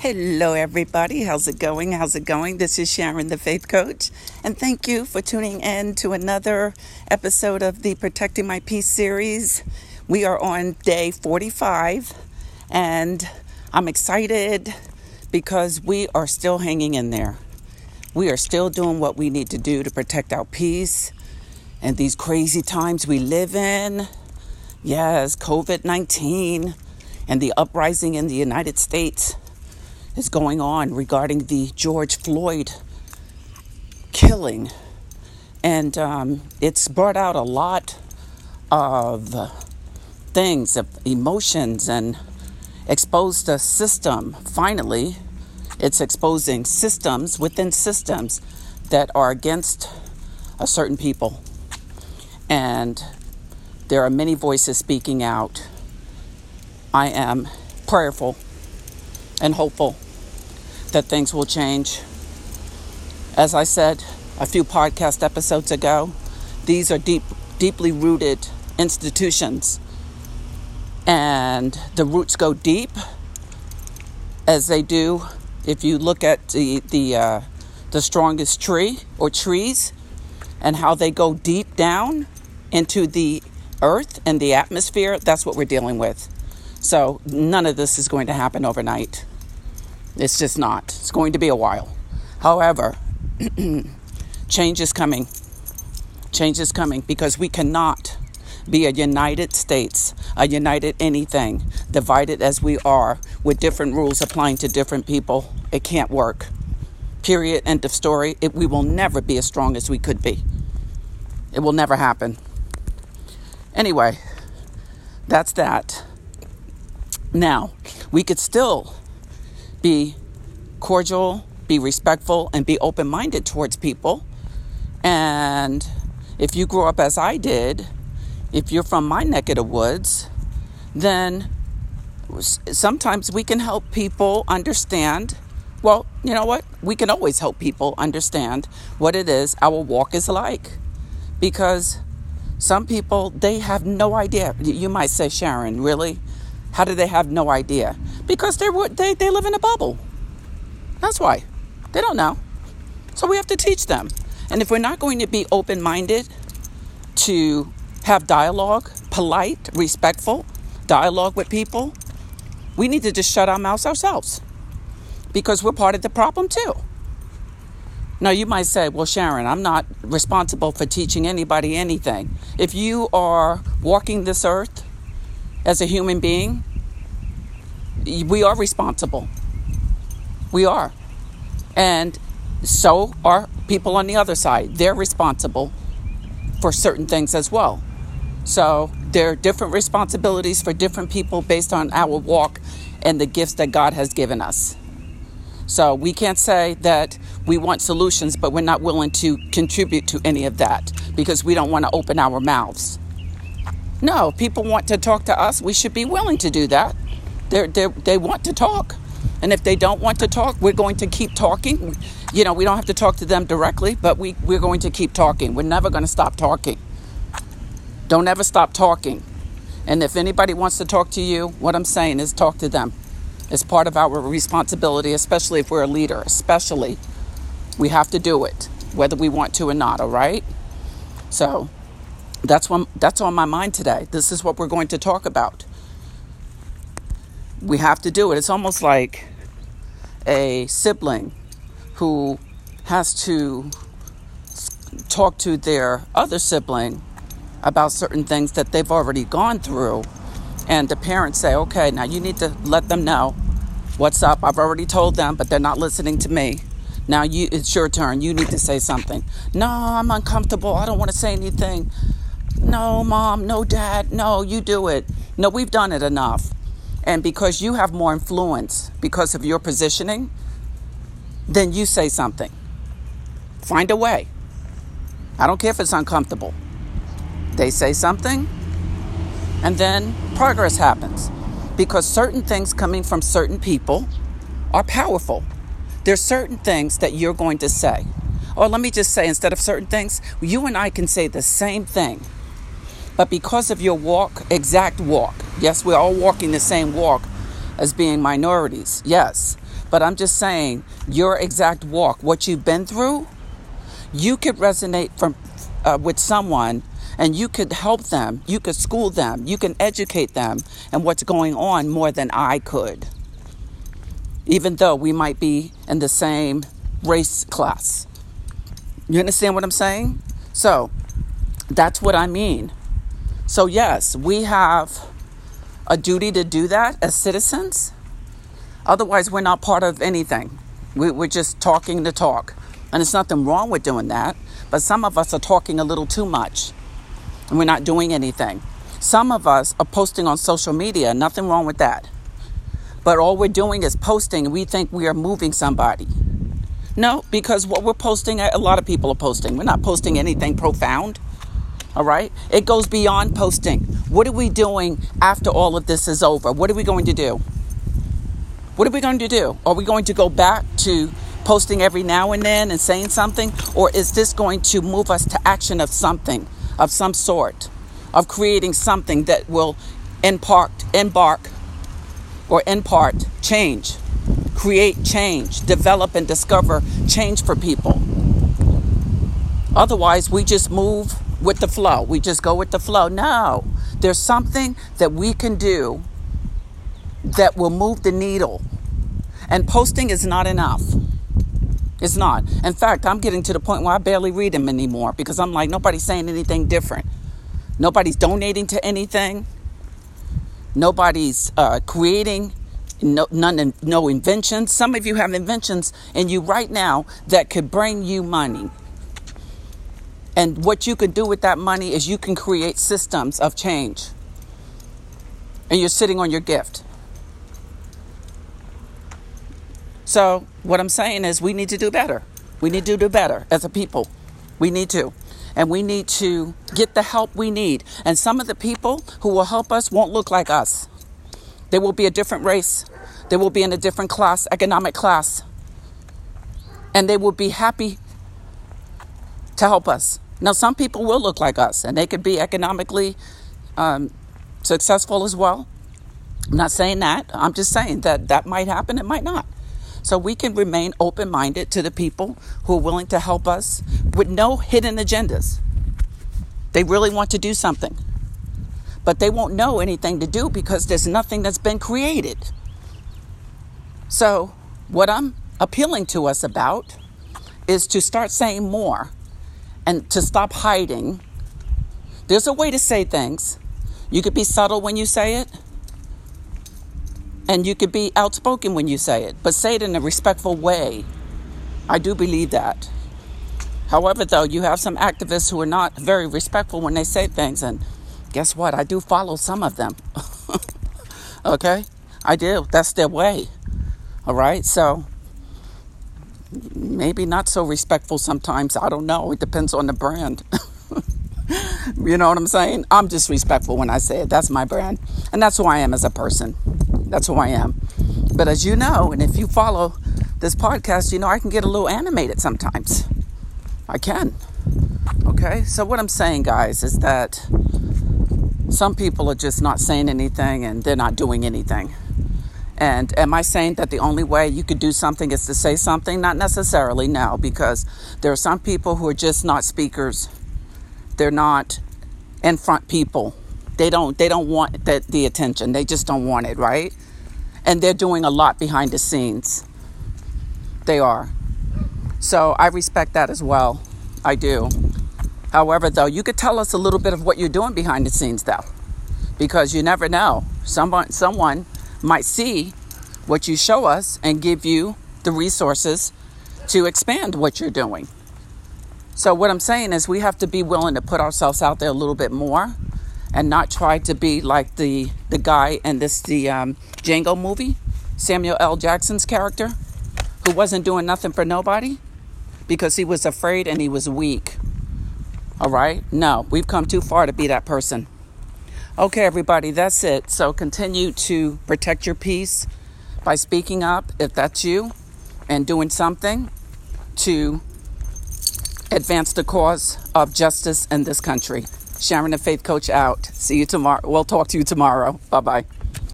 Hello, everybody. How's it going? How's it going? This is Sharon, the Faith Coach, and thank you for tuning in to another episode of the Protecting My Peace series. We are on day 45, and I'm excited because we are still hanging in there. We are still doing what we need to do to protect our peace and these crazy times we live in. Yes, COVID 19 and the uprising in the United States is going on regarding the George Floyd killing. And um, it's brought out a lot of things, of emotions, and exposed a system. Finally, it's exposing systems within systems that are against a certain people. And there are many voices speaking out. I am prayerful and hopeful that things will change. As I said a few podcast episodes ago, these are deep, deeply rooted institutions, and the roots go deep, as they do. If you look at the the uh, the strongest tree or trees, and how they go deep down into the earth and the atmosphere, that's what we're dealing with. So none of this is going to happen overnight. It's just not. It's going to be a while. However, change is coming. Change is coming because we cannot be a United States, a united anything, divided as we are with different rules applying to different people. It can't work. Period. End of story. It, we will never be as strong as we could be. It will never happen. Anyway, that's that. Now, we could still be cordial, be respectful, and be open minded towards people. And if you grew up as I did, if you're from my neck of the woods, then sometimes we can help people understand. Well, you know what? We can always help people understand what it is our walk is like. Because some people, they have no idea. You might say, Sharon, really? How do they have no idea? Because they're they they live in a bubble. That's why they don't know. So we have to teach them. And if we're not going to be open-minded to have dialogue, polite, respectful dialogue with people, we need to just shut our mouths ourselves because we're part of the problem too. Now, you might say, well, Sharon, I'm not responsible for teaching anybody anything. If you are walking this earth as a human being, we are responsible. We are. And so are people on the other side. They're responsible for certain things as well. So there are different responsibilities for different people based on our walk and the gifts that God has given us. So we can't say that we want solutions, but we're not willing to contribute to any of that because we don't want to open our mouths. No, people want to talk to us. We should be willing to do that. They're, they're, they want to talk. And if they don't want to talk, we're going to keep talking. You know, we don't have to talk to them directly, but we, we're going to keep talking. We're never going to stop talking. Don't ever stop talking. And if anybody wants to talk to you, what I'm saying is talk to them. It's part of our responsibility, especially if we're a leader, especially. We have to do it, whether we want to or not, all right? So that's, what, that's on my mind today. This is what we're going to talk about we have to do it. It's almost like a sibling who has to talk to their other sibling about certain things that they've already gone through. And the parents say, okay, now you need to let them know what's up. I've already told them, but they're not listening to me. Now you, it's your turn. You need to say something. No, I'm uncomfortable. I don't want to say anything. No, mom. No, dad. No, you do it. No, we've done it enough. And because you have more influence because of your positioning, then you say something. Find a way. I don't care if it's uncomfortable. They say something, and then progress happens. Because certain things coming from certain people are powerful. There's certain things that you're going to say. Or let me just say, instead of certain things, you and I can say the same thing but because of your walk, exact walk, yes, we're all walking the same walk as being minorities, yes. But I'm just saying, your exact walk, what you've been through, you could resonate from uh, with someone and you could help them, you could school them, you can educate them and what's going on more than I could. Even though we might be in the same race class. You understand what I'm saying? So, that's what I mean. So, yes, we have a duty to do that as citizens. Otherwise, we're not part of anything. We, are just talking the talk. And there's nothing wrong with doing that. But some of us are talking a little too much and we're not doing anything. Some of us are posting on social media, nothing wrong with that. But all we're doing is posting and we think we are moving somebody. No, because what we're posting, a lot of people are posting. We're not posting anything profound. All right? It goes beyond posting. What are we doing after all of this is over? What are we going to do? What are we going to do? Are we going to go back to posting every now and then and saying something? Or is this going to move us to action of something, of some sort, of creating something that will embark, embark or impart change, create change, develop and discover change for people? Otherwise, we just move with the flow. We just go with the flow. No, there's something that we can do that will move the needle. And posting is not enough. It's not. In fact, I'm getting to the point where I barely read them anymore because I'm like, nobody's saying anything different. Nobody's donating to anything. Nobody's uh, creating no, none, no inventions. Some of you have inventions in you right now that could bring you money. And what you can do with that money is you can create systems of change. And you're sitting on your gift. So, what I'm saying is, we need to do better. We need to do better as a people. We need to. And we need to get the help we need. And some of the people who will help us won't look like us. They will be a different race. They will be in a different class, economic class. And they will be happy to help us. Now, some people will look like us and they could be economically um, successful as well. I'm not saying that. I'm just saying that that might happen, it might not. So we can remain open minded to the people who are willing to help us with no hidden agendas. They really want to do something, but they won't know anything to do because there's nothing that's been created. So, what I'm appealing to us about is to start saying more and to stop hiding. There's a way to say things. You could be subtle when you say it, and you could be outspoken when you say it, but say it in a respectful way. I do believe that. However, though, you have some activists who are not very respectful when they say things, and guess what? I do follow some of them. okay? I do. That's their way. All right? So, maybe not so respectful sometimes. I don't know. It depends on the brand. you know what I'm saying? I'm just respectful when I say it. That's my brand. And that's who I am as a person. That's who I am. But as you know, and if you follow this podcast, you know I can get a little animated sometimes. I can. Okay? So, what I'm saying, guys, is that some people are just not saying anything and they're not doing anything. And am I saying that the only way you could do something is to say something? Not necessarily, no, because there are some people who are just not speakers. They're not in front people. They don't they don't want the, the attention. They just don't want it, right? And they're doing a lot behind the scenes. They are. So I respect that as well. I do. However, though, you could tell us a little bit of what you're doing behind the scenes, though, because you never know. Someone, someone might see what you show us and give you the resources to expand what you're doing. So, what I'm saying is, we have to be willing to put ourselves out there a little bit more and not try to be like the, the guy in this the um, Django movie, Samuel L. Jackson's character, who wasn't doing nothing for nobody because he was afraid and he was weak. All right? No, we've come too far to be that person. Okay, everybody, that's it. So continue to protect your peace by speaking up if that's you and doing something to advance the cause of justice in this country. Sharon the Faith Coach out. See you tomorrow. We'll talk to you tomorrow. Bye bye.